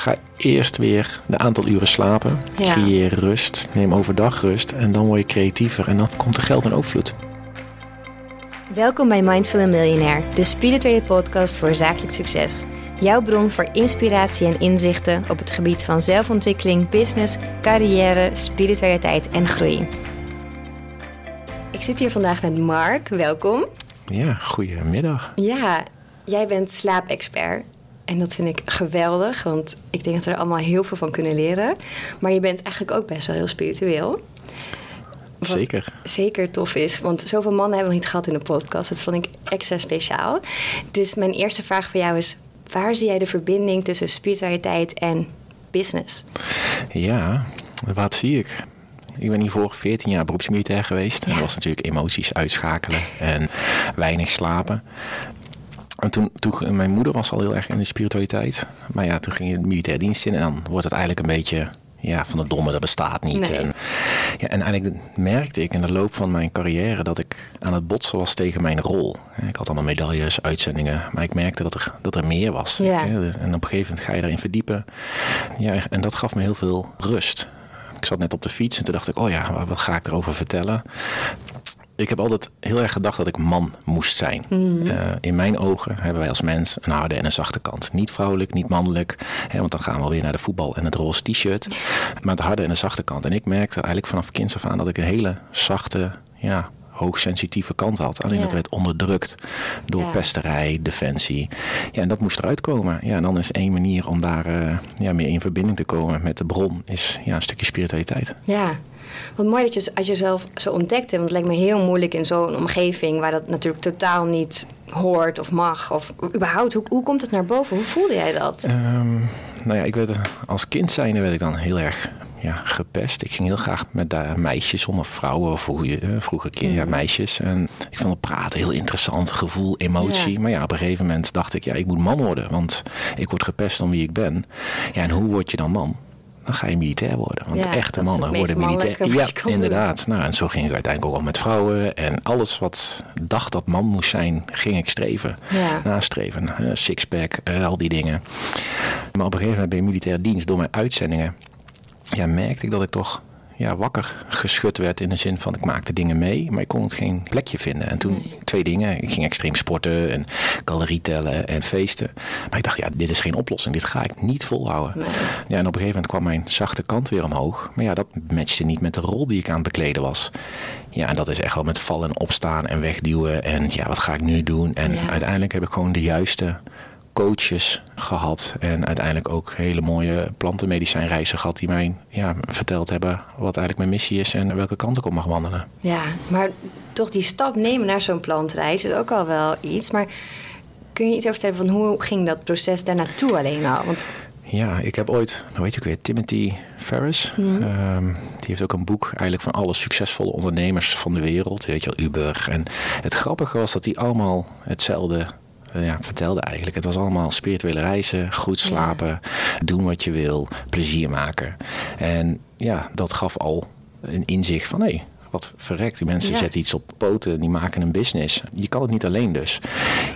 Ga eerst weer een aantal uren slapen. Ja. Creëer rust. Neem overdag rust. En dan word je creatiever. En dan komt er geld in overvloed. Welkom bij Mindful Millionaire, de spirituele podcast voor zakelijk succes. Jouw bron voor inspiratie en inzichten op het gebied van zelfontwikkeling, business, carrière, spiritualiteit en groei. Ik zit hier vandaag met Mark, welkom. Ja, goedemiddag. Ja, jij bent slaapexpert. En dat vind ik geweldig, want ik denk dat we er allemaal heel veel van kunnen leren. Maar je bent eigenlijk ook best wel heel spiritueel. Wat Zeker. Zeker tof is, want zoveel mannen hebben we nog niet gehad in de podcast. Dat vond ik extra speciaal. Dus mijn eerste vraag voor jou is: waar zie jij de verbinding tussen spiritualiteit en business? Ja, wat zie ik? Ik ben hiervoor 14 jaar beroepsmilitair geweest. En dat was natuurlijk emoties uitschakelen en weinig slapen. En toen, toen, mijn moeder was al heel erg in de spiritualiteit. Maar ja, toen ging je de militaire dienst in en dan wordt het eigenlijk een beetje ja, van het domme, dat bestaat niet. Nee. En, ja, en eigenlijk merkte ik in de loop van mijn carrière dat ik aan het botsen was tegen mijn rol. Ik had allemaal medailles, uitzendingen, maar ik merkte dat er, dat er meer was. Ja. En op een gegeven moment ga je daarin verdiepen. Ja, en dat gaf me heel veel rust. Ik zat net op de fiets en toen dacht ik, oh ja, wat ga ik erover vertellen? Ik heb altijd heel erg gedacht dat ik man moest zijn. Eh, in mijn ogen hebben wij als mens een harde en een zachte kant. Niet vrouwelijk, niet mannelijk. Hè, want dan gaan we alweer naar de voetbal en het roze t-shirt. Maar de harde en de zachte kant. En ik merkte eigenlijk vanaf kinds af aan dat ik een hele zachte, ja, hoogsensitieve kant had. Alleen Ja. dat werd onderdrukt door Ja. pesterij, defensie. Ja, en dat moest eruit komen. Ja, en dan is één manier om daar eh, ja, meer in verbinding te komen met de bron, is ja, een stukje spiritualiteit. Ja, wat mooi dat je als jezelf zo ontdekte. Want het lijkt me heel moeilijk in zo'n omgeving waar dat natuurlijk totaal niet hoort of mag. Of überhaupt, hoe, hoe komt het naar boven? Hoe voelde jij dat? Ehm, nou ja, ik werd als kind zijnde werd ik dan heel erg ja, gepest. Ik ging heel graag met eh, meisjes om, of vrouwen, of eh, vroeger kind, ja, meisjes. En ik vond het praten heel interessant, gevoel, emotie. Ja. Maar ja, op een gegeven moment dacht ik, ja, ik moet man worden, want ik word gepest om wie ik ben. Ja, en hoe word je dan man? Dan ga je militair worden. Want Ja, echte mannen worden militair. Ja, doen. inderdaad. Nou, en zo ging ik uiteindelijk ook al met vrouwen. En alles wat dacht dat man moest zijn, ging ik streven. Ja. Nastreven. Sixpack, eh, al die dingen. Maar op een gegeven moment bij militaire dienst, door mijn uitzendingen, ja, merkte ik dat ik toch ja, wakker geschud werd in de zin van ik maakte dingen mee, maar ik kon het geen plekje vinden. En toen twee dingen. Ik ging extreem sporten en calorie tellen en feesten. Maar ik dacht, ja, dit is geen oplossing. Dit ga ik niet volhouden. Nee. Ja, en op een gegeven moment kwam mijn zachte kant weer omhoog. Maar ja, dat matchte niet met de rol die ik aan het bekleden was. Ja, en dat is echt wel met vallen en opstaan en wegduwen. En ja, wat ga ik nu doen? En Ja. uiteindelijk heb ik gewoon de juiste coaches gehad. En uiteindelijk ook hele mooie plantenmedicijnreizen gehad die mij ja, verteld hebben wat eigenlijk mijn missie is en welke kant ik op mag wandelen. Ja, maar toch die stap nemen naar zo'n plantreis is ook al wel iets. Maar kun je iets over vertellen van hoe ging dat proces daar naartoe alleen al? Want Ja, ik heb ooit, hoe heet je ook weer, Timothy Ferris. Ehm, die heeft ook een boek eigenlijk van alle succesvolle ondernemers van de wereld. Weet je wel, Uber. En het grappige was dat die allemaal hetzelfde ja, vertelde eigenlijk. Het was allemaal spirituele reizen, goed slapen, doen wat je wil, plezier maken. En ja, dat gaf al een inzicht van hé, wat verrekt. Die mensen Ja. zetten iets op poten, die maken een business. Je kan het niet alleen dus.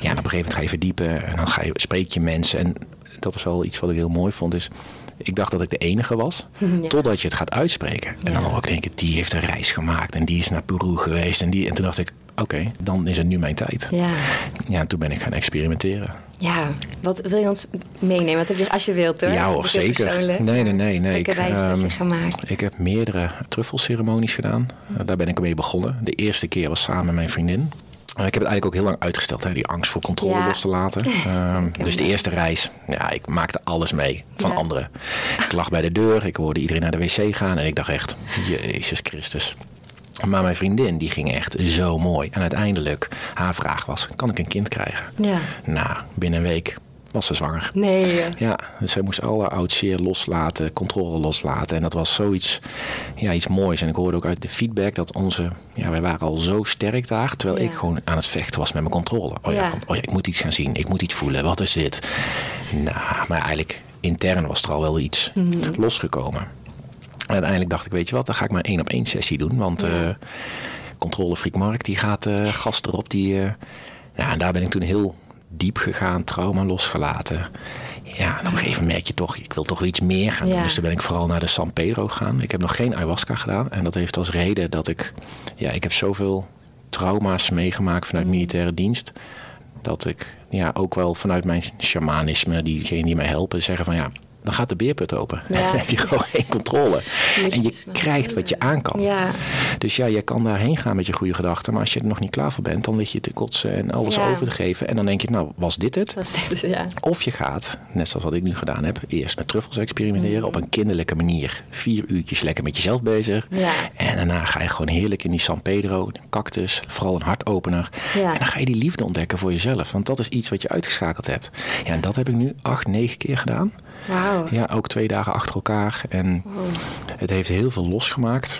Ja, en op een gegeven moment ga je verdiepen en dan ga je, spreek je mensen. En dat is wel iets wat ik heel mooi vond. Is, ik dacht dat ik de enige was, Ja. totdat je het gaat uitspreken. En dan hoor ik denken, die heeft een reis gemaakt en die is naar Peru geweest. En, die, en toen dacht ik, oké, dan is het nu mijn tijd. ja, Ja, en toen ben ik gaan experimenteren. ja, wat wil je ons meenemen? Wat heb je, als je wilt hoor. Ja hoor, zeker. persoonlijk. Nee, nee, nee. nee. Ik, heb ehm, gemaakt? Ik heb meerdere truffelceremonies gedaan. Eh, daar ben ik mee begonnen. De eerste keer was samen met mijn vriendin. Eh, ik heb het eigenlijk ook heel lang uitgesteld, hè, die angst voor controle Ja. los te laten. Ehm, dus de eerste reis, ja, ik maakte alles mee van Ja. anderen. Ik lag bij de deur, ik hoorde iedereen naar de wc gaan en ik dacht echt, Jezus Christus. Maar mijn vriendin, die ging echt zo mooi. En uiteindelijk, haar vraag was, kan ik een kind krijgen? Ja. Nou, binnen een week was ze zwanger. Nee. Ja, dus zij moest alle oud zeer loslaten, controle loslaten. En dat was zoiets ja, iets moois. En ik hoorde ook uit de feedback dat onze... Ja, wij waren al zo sterk daar, terwijl Ja. ik gewoon aan het vechten was met mijn controle. Oh ja, Ja. van, oh ja, ik moet iets gaan zien, ik moet iets voelen. Wat is dit? Nou, maar eigenlijk intern was er al wel iets Mhm. losgekomen. En uiteindelijk dacht ik, weet je wat, dan ga ik maar één op één sessie doen. Want Ja. eh controlefreak Mark, die gaat eh gast erop. Die, eh, ja, en daar ben ik toen heel diep gegaan, trauma losgelaten. Ja, en op een gegeven moment merk je toch, ik wil toch iets meer gaan doen. Ja. Dus toen ben ik vooral naar de San Pedro gegaan. Ik heb nog geen ayahuasca gedaan. En dat heeft als reden dat ik, ja, ik heb zoveel trauma's meegemaakt vanuit militaire dienst. Dat ik ja, ook wel vanuit mijn shamanisme, diegenen die mij helpen, zeggen van ja, dan gaat de beerput open. Ja. Dan heb je gewoon geen controle. En je krijgt wat je aan kan. Ja, Dus ja, je kan daarheen gaan met je goede gedachten. Maar als je er nog niet klaar voor bent, dan lig je te kotsen en alles Ja. over te geven. En dan denk je, nou, was dit het? was dit, ja. Of je gaat, net zoals wat ik nu gedaan heb, eerst met truffels experimenteren Mhm. op een kinderlijke manier. Vier uurtjes lekker met jezelf bezig. Ja. En daarna ga je gewoon heerlijk in die San Pedro, een cactus, vooral een hartopener. En dan ga je die liefde ontdekken voor jezelf. Want dat is iets wat je uitgeschakeld hebt. Ja, en dat heb ik nu acht, negen keer gedaan. Ja, ook twee dagen achter elkaar. En Wow. het heeft heel veel losgemaakt.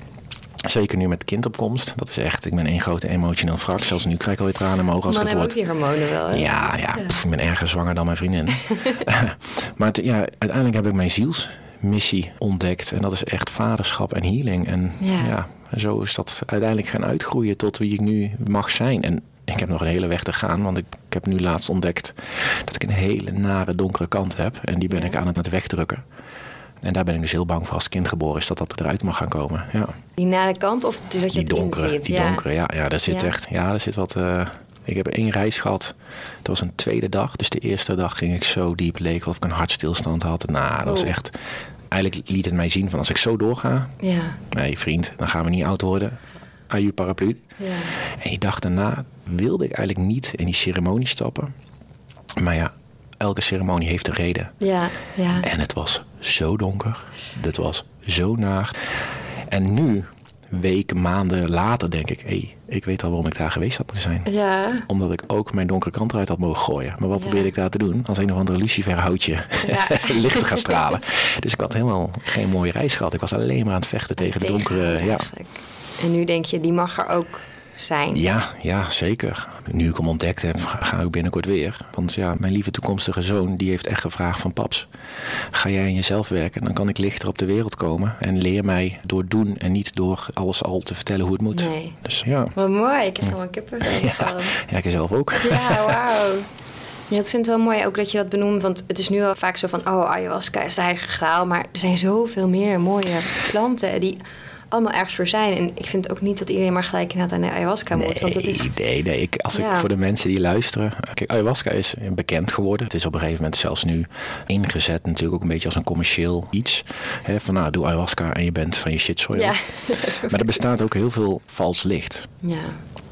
Zeker nu met kindopkomst. Dat is echt, ik ben één grote emotioneel wrak. Zelfs nu krijg ik alweer tranen in mijn ogen als ik het ook die hormonen wel. hè? Ja, ja, pff, ik ben erger zwanger dan mijn vriendin. maar het- ja, uiteindelijk heb ik mijn zielsmissie ontdekt. En dat is echt vaderschap en healing. En Ja. ja. zo is dat uiteindelijk gaan uitgroeien tot wie ik nu mag zijn. En ik heb nog een hele weg te gaan. Want ik, ik heb nu laatst ontdekt dat ik een hele nare donkere kant heb. En die ben Ja. ik aan het wegdrukken. En daar ben ik dus heel bang voor als het kind geboren is dat dat eruit mag gaan komen. Ja. Die nare kant of dat je Die het donkere, die ja. donkere, ja, ja, daar zit Ja. echt, ja, daar zit wat. eh, ik heb één reis gehad. Dat was een tweede dag. Dus de eerste dag ging ik zo diep, leek of ik een hartstilstand had. Nou, dat was Oh. echt. Eigenlijk liet het mij zien van als ik zo doorga, Ja, nee vriend, dan gaan we niet oud worden. Aju paraplu. ja. En die dag daarna wilde ik eigenlijk niet in die ceremonie stappen. Maar ja, elke ceremonie heeft een reden. Ja, ja. En het was zo donker. Het was zo naar. En nu, weken, maanden later, denk ik... hé, hey, ik weet al waarom ik daar geweest had moeten zijn. Ja, Omdat ik ook mijn donkere kant eruit had mogen gooien. Maar wat Ja. probeerde ik daar te doen? Als een of andere luciferhoutje Ja. licht te gaan stralen. Dus ik had helemaal geen mooie reis gehad. Ik was alleen maar aan het vechten tegen de donkere... Ja. En nu denk je, die mag er ook zijn. Ja, ja, zeker. Nu ik hem ontdekt heb, ga ik binnenkort weer. Want ja, mijn lieve toekomstige zoon, die heeft echt gevraagd van paps, ga jij aan jezelf werken? Dan kan ik lichter op de wereld komen. En leer mij door doen en niet door alles al te vertellen hoe het moet. Nee. Dus ja, Wat mooi, ik krijg helemaal kippenvel ja, ja ik zelf ook. Ja, wauw. Ja, ik vind het wel mooi ook dat je dat benoemt. Want het is nu al vaak zo van... oh, ayahuasca is de heilige graal. Maar er zijn zoveel meer mooie planten... die allemaal ergens voor zijn. En ik vind ook niet dat iedereen maar gelijk inderdaad aan de ayahuasca moet. Want dat is... nee, nee. Ik, als Ja. ik voor de mensen die luisteren. Kijk, ayahuasca is bekend geworden. Het is op een gegeven moment zelfs nu ingezet, natuurlijk ook een beetje als een commercieel iets. Hè, van nou, doe ayahuasca en je bent van je. Ja, dat is zo Maar er bestaat ook heel veel vals licht. Ja,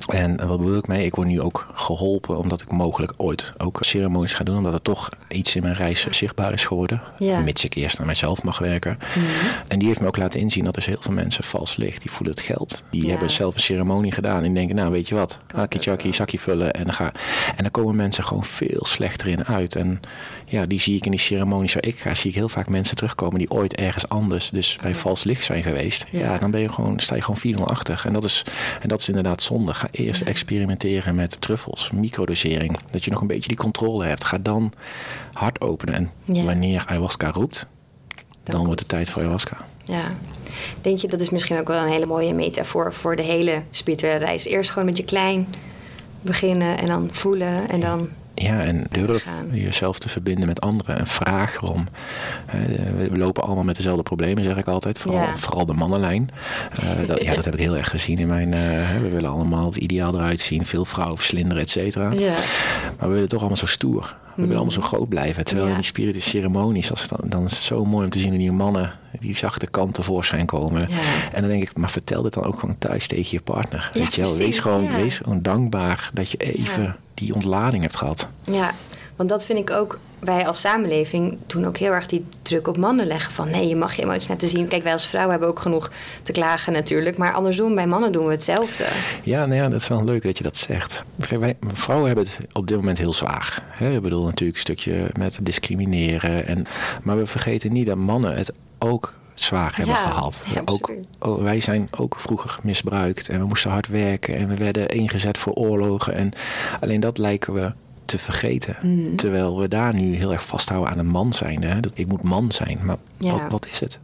En wat bedoel ik mee? Ik word nu ook geholpen omdat ik mogelijk ooit ook ceremonies ga doen. Omdat er toch iets in mijn reis zichtbaar is geworden. Ja. Mits ik eerst aan mijzelf mag werken. En die heeft me ook laten inzien dat er heel veel mensen vals licht. Die voelen het geld. Die Ja. hebben zelf een ceremonie gedaan. En die denken, nou weet je wat. Hakkie zakje vullen. En dan, ga. en dan komen mensen gewoon veel slechter in uit. En ja, die zie ik in die ceremonies waar ik ga. Zie ik heel vaak mensen terugkomen die ooit ergens anders. Dus bij vals licht zijn geweest. Ja, Ja. dan ben je gewoon, sta je gewoon 4 achter. En dat is, en dat is inderdaad zonde. Ga eerst experimenteren met truffels, microdosering. Dat je nog een beetje die controle hebt. Ga dan hard openen. En Ja. wanneer ayahuasca roept, dan, wordt het tijd voor ayahuasca. ja. Denk je, dat is misschien ook wel een hele mooie metafoor... voor de hele spirituele reis. Eerst gewoon met je klein beginnen en dan voelen en dan... Ja, en durf jezelf te verbinden met anderen en vraag erom. Eh, we lopen allemaal met dezelfde problemen, zeg ik altijd. Vooral, Ja. vooral de mannenlijn. Eh, dat, ja, dat heb ik heel erg gezien in mijn... eh, we willen allemaal het ideaal eruit zien. Veel vrouwen verslinderen, et cetera. Ja, Maar we willen toch allemaal zo stoer. We willen allemaal zo groot blijven. Terwijl Ja. in die spiritische ceremonies, als dan, dan is het zo mooi om te zien hoe die mannen die zachte kant tevoorschijn komen. Ja. En dan denk ik, maar vertel dit dan ook gewoon thuis tegen je partner. Ja, Weet je wel, wees gewoon, wees gewoon dankbaar dat je even. Die ontlading hebt gehad. Ja, want dat vind ik ook. Wij als samenleving doen ook heel erg die druk op mannen leggen. Van nee, je mag je emoties laten zien. Kijk, wij als vrouwen hebben ook genoeg te klagen natuurlijk. Maar andersom, bij mannen doen we hetzelfde. Ja, nou ja, dat is wel leuk dat je dat zegt. Kijk, Wij, vrouwen hebben het op dit moment heel zwaar. Hè? Ik bedoel natuurlijk een stukje met discrimineren. En, maar we vergeten niet dat mannen het ook zwaar hebben Ja, gehad. ja, ook, oh, wij zijn ook vroeger misbruikt en we moesten hard werken en we werden ingezet voor oorlogen. En alleen dat lijken we te vergeten. Mhm. Terwijl we daar nu heel erg vasthouden aan een man zijn. Hè? Dat, ik moet man zijn. Maar Ja. wat, wat is het?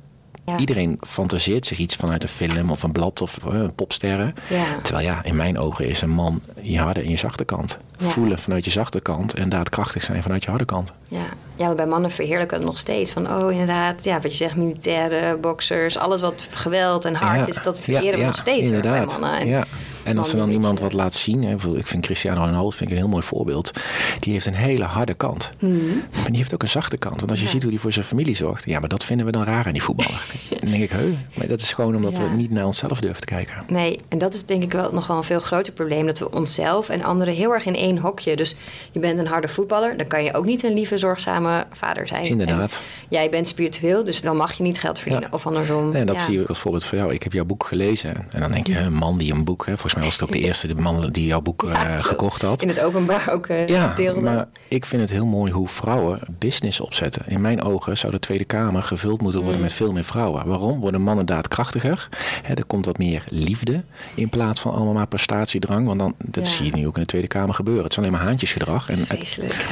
Iedereen fantaseert zich iets vanuit een film of een blad of uh, popsterren. Ja. Terwijl ja, in mijn ogen is een man je harde en je zachte kant. Voelen vanuit je zachte kant en daadkrachtig zijn vanuit je harde kant. Ja, ja maar bij mannen verheerlijken het nog steeds. Van oh, inderdaad, ja, wat je zegt, militairen, boxers, alles wat geweld en hard is, dat vereren we nog steeds inderdaad. bij mannen. En. En als er dan iemand wat laat zien, hè, ik vind Cristiano Ronaldo vind ik een heel mooi voorbeeld. Die heeft een hele harde kant. Mhm. Maar die heeft ook een zachte kant. Want als je ziet hoe hij voor zijn familie zorgt, ja, maar dat vinden we dan raar aan die voetballer. dan denk ik, heu, maar dat is gewoon omdat we niet naar onszelf durven te kijken. Nee, en dat is denk ik wel nog wel een veel groter probleem. Dat we onszelf en anderen heel erg in één hokje. Dus je bent een harde voetballer, dan kan je ook niet een lieve, zorgzame vader zijn. Inderdaad. jij bent spiritueel, dus dan mag je niet geld verdienen. Of andersom. Nee, dat zie je ook als voorbeeld van jou. Ik heb jouw boek gelezen. En dan denk je, een man die een boek, hè, volgens mij was het ook de eerste de man die jouw boek uh, gekocht had. In het openbaar ook uh, ja, deelde. maar ik vind het heel mooi hoe vrouwen business opzetten. In mijn ogen zou de Tweede Kamer gevuld moeten worden mm. met veel meer vrouwen. Waarom? Worden mannen daadkrachtiger? Hè, er komt wat meer liefde in plaats van allemaal maar prestatiedrang. Want dan, dat zie je nu ook in de Tweede Kamer gebeuren. Het is alleen maar haantjesgedrag. Vreselijk. Ja.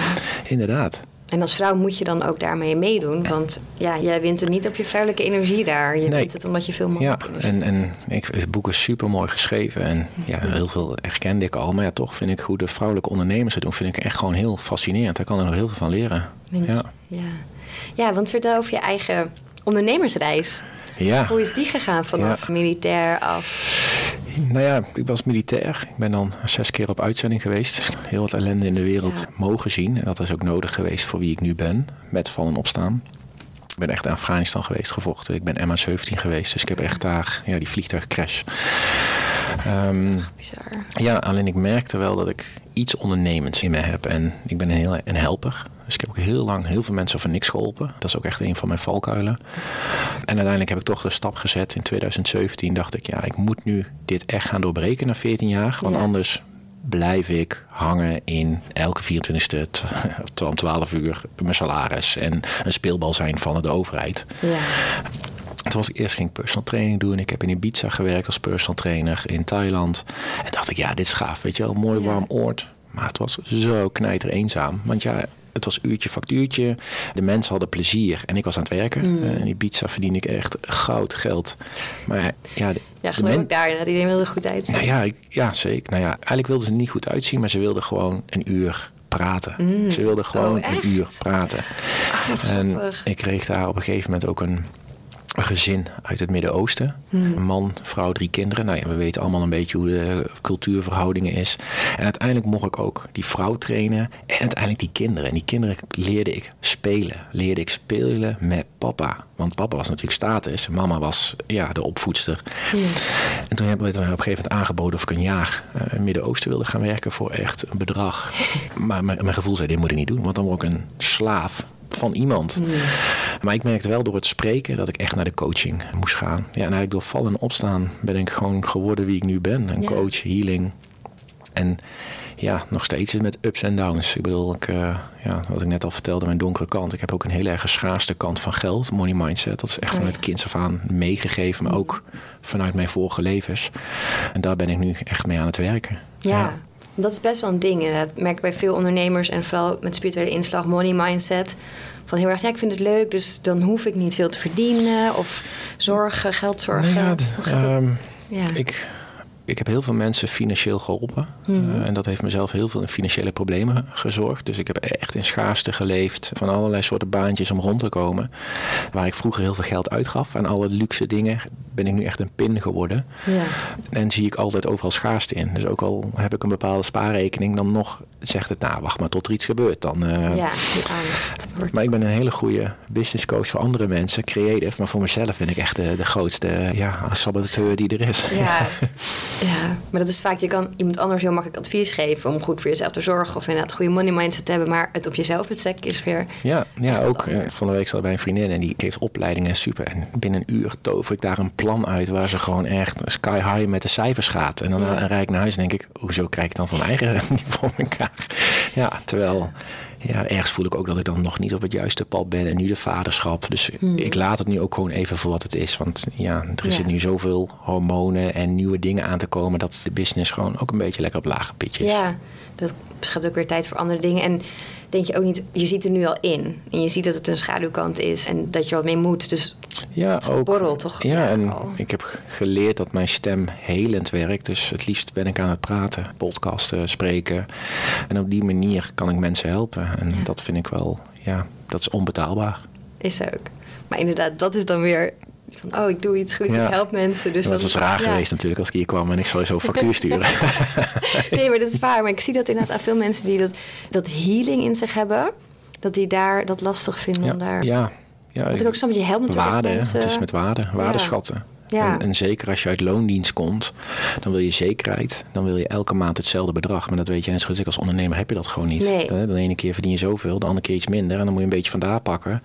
Inderdaad. En als vrouw moet je dan ook daarmee meedoen. Want ja, jij wint het niet op je vrouwelijke energie daar. Je nee. wint het omdat je veel meer Ja, en, en ik, het boek is super mooi geschreven. En ja, heel veel herkende ik al. Maar ja, toch vind ik hoe de vrouwelijke ondernemers het doen... vind ik echt gewoon heel fascinerend. Daar kan er nog heel veel van leren. Ja. Ja. ja, want vertel over je eigen ondernemersreis. Ja. Hoe is die gegaan vanaf militair af? Nou ja, ik was militair. Ik ben dan zes keer op uitzending geweest. Dus heel wat ellende in de wereld mogen zien. En dat is ook nodig geweest voor wie ik nu ben. Met vallen opstaan. Ik ben echt in Afghanistan geweest gevochten. Ik ben MH17 geweest. Dus ik heb echt daar ja, die vliegtuigcrash. Um, Bizar. Ja, alleen ik merkte wel dat ik iets ondernemends in me heb. En ik ben een, heel, een helper. Dus ik heb ook heel lang heel veel mensen voor niks geholpen. Dat is ook echt een van mijn valkuilen. En uiteindelijk heb ik toch de stap gezet. In 2017 dacht ik, ja, ik moet nu dit echt gaan doorbreken na 14 jaar. Want anders blijf ik hangen in elke 24ste, 12 uur mijn salaris. En een speelbal zijn van de overheid. Ja. Toen was ik eerst ging personal training doen. Ik heb in Ibiza gewerkt als personal trainer in Thailand. En dacht ik, ja, dit is gaaf. Weet je wel, mooi warm oord. Maar het was zo knijter eenzaam. Want ja, het was uurtje factuurtje. De mensen hadden plezier en ik was aan het werken. Mm. Uh, in Ibiza verdien ik echt goud geld. Maar ja, de, ja geloof ik daar. Dat iedereen wilde goed uit. Nou ja, ik, ja, zeker. Nou ja, eigenlijk wilden ze niet goed uitzien, maar ze wilden gewoon een uur praten. Mm. Ze wilden gewoon oh, een uur praten. Oh, en ik kreeg daar op een gegeven moment ook een een gezin uit het Midden-Oosten. Hmm. Een man, vrouw, drie kinderen. Nou ja, we weten allemaal een beetje hoe de cultuurverhoudingen is. En uiteindelijk mocht ik ook die vrouw trainen en uiteindelijk die kinderen. En die kinderen leerde ik spelen. Leerde ik spelen met papa. Want papa was natuurlijk status. Mama was ja, de opvoedster. En toen hebben we het op een gegeven moment aangeboden of ik een jaar uh, in het Midden-Oosten wilde gaan werken voor echt een bedrag. maar mijn, mijn gevoel zei, dit moet ik niet doen. Want dan word ik een slaaf van iemand. Maar ik merkte wel door het spreken dat ik echt naar de coaching moest gaan. Ja, en eigenlijk door vallen en opstaan ben ik gewoon geworden wie ik nu ben. Een Ja. coach, healing. En ja, nog steeds met ups en downs. Ik bedoel, ik, eh, ja, wat ik net al vertelde, mijn donkere kant. Ik heb ook een hele erg schaarste kant van geld, money mindset. Dat is echt Oh, vanuit ja. kinds af aan meegegeven, maar ook vanuit mijn vorige levens. En daar ben ik nu echt mee aan het werken. Ja. Dat is best wel een ding. inderdaad. Dat merk ik bij veel ondernemers en vooral met spirituele inslag, money mindset. Van heel erg, ja, ik vind het leuk, dus dan hoef ik niet veel te verdienen. Of zorgen, geld zorgen. Nou ja, ehm, ja. Ik, ik heb heel veel mensen financieel geholpen. Mhm. Eh, en dat heeft mezelf heel veel in financiële problemen gezorgd. Dus ik heb echt in schaarste geleefd. Van allerlei soorten baantjes om rond te komen. Waar ik vroeger heel veel geld uitgaf aan alle luxe dingen. Ben ik nu echt een pin geworden. ja. En zie ik altijd overal schaarste in. Dus ook al heb ik een bepaalde spaarrekening. Dan nog zegt het, nou wacht maar tot er iets gebeurt. Dan, eh, ja, die angst. Maar ik ben een hele goede business coach voor andere mensen, creative. Maar voor mezelf ben ik echt de, de grootste ja, saboteur die er is. Ja, ja, maar dat is vaak, je kan iemand anders heel makkelijk advies geven om goed voor jezelf te zorgen of inderdaad goede money mindset te hebben, maar het op jezelf betrekken is weer. Ja, ja ook eh, van de week zat ik bij een vriendin en die geeft opleidingen super. En binnen een uur tover ik daar een plan uit waar ze gewoon echt sky high met de cijfers gaat. En dan Ja. eh, rijd ik naar huis en denk ik, hoezo krijg ik dan van mijn eigen voor elkaar? Ja, terwijl ja, ergens voel ik ook dat ik dan nog niet op het juiste pad ben en nu de vaderschap. Dus ik laat het nu ook gewoon even voor wat het is. Want ja, er Ja. zit nu zoveel hormonen en nieuwe dingen aan te komen dat de business gewoon ook een beetje lekker op lage pitjes. Ja, dat schept ook weer tijd voor andere dingen. En denk je ook niet, je ziet er nu al in. En je ziet dat het een schaduwkant is en dat je wat mee moet. Dus ja, ook. borrel toch? Ja, en ik heb geleerd dat mijn stem helend werkt. Dus het liefst ben ik aan het praten, podcasten, spreken. En op die manier kan ik mensen helpen. En dat vind ik wel, ja, dat is onbetaalbaar. Is ook. Maar inderdaad, dat is dan weer van, oh, ik doe iets goed, ik help mensen. Dus ja, dat was raar geweest natuurlijk als ik hier kwam en ik zou zo factuur sturen. nee, maar dat is waar. Maar ik zie dat inderdaad aan veel mensen die dat, dat healing in zich hebben, dat die daar dat lastig vinden ja, om daar... Ja, ja. Dat ik ook soms, je helpt natuurlijk waarde, mensen... Het is met waarde, waardeschatten. Ja. En, en, zeker als je uit loondienst komt, dan wil je zekerheid. Dan wil je elke maand hetzelfde bedrag. Maar dat weet je net zo goed. Als ondernemer heb je dat gewoon niet. Nee. De ene keer verdien je zoveel, de andere keer iets minder. En dan moet je een beetje vandaar pakken.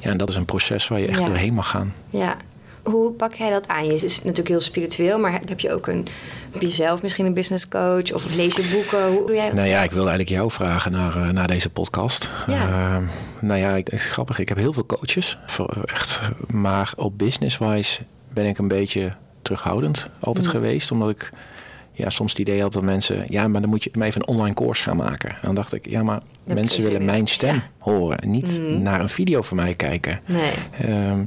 Ja, en dat is een proces waar je echt Ja. doorheen mag gaan. Ja. Hoe pak jij dat aan? Je is natuurlijk heel spiritueel, maar heb je ook een, heb je zelf misschien een business coach of lees je boeken? Hoe doe jij dat? Nou ja, ik wilde eigenlijk jou vragen naar, eh, naar deze podcast. Ja. Eh, nou ja, ik, grappig. Ik heb heel veel coaches. Voor echt, maar op business-wise ben ik een beetje terughoudend altijd Mm. geweest. Omdat ik ja, soms het idee had dat mensen... Ja, maar dan moet je maar even een online course gaan maken. En dan dacht ik, ja, maar mensen willen mijn stem Ja. horen. en Niet Mm. naar een video van mij kijken. Nee. Ehm,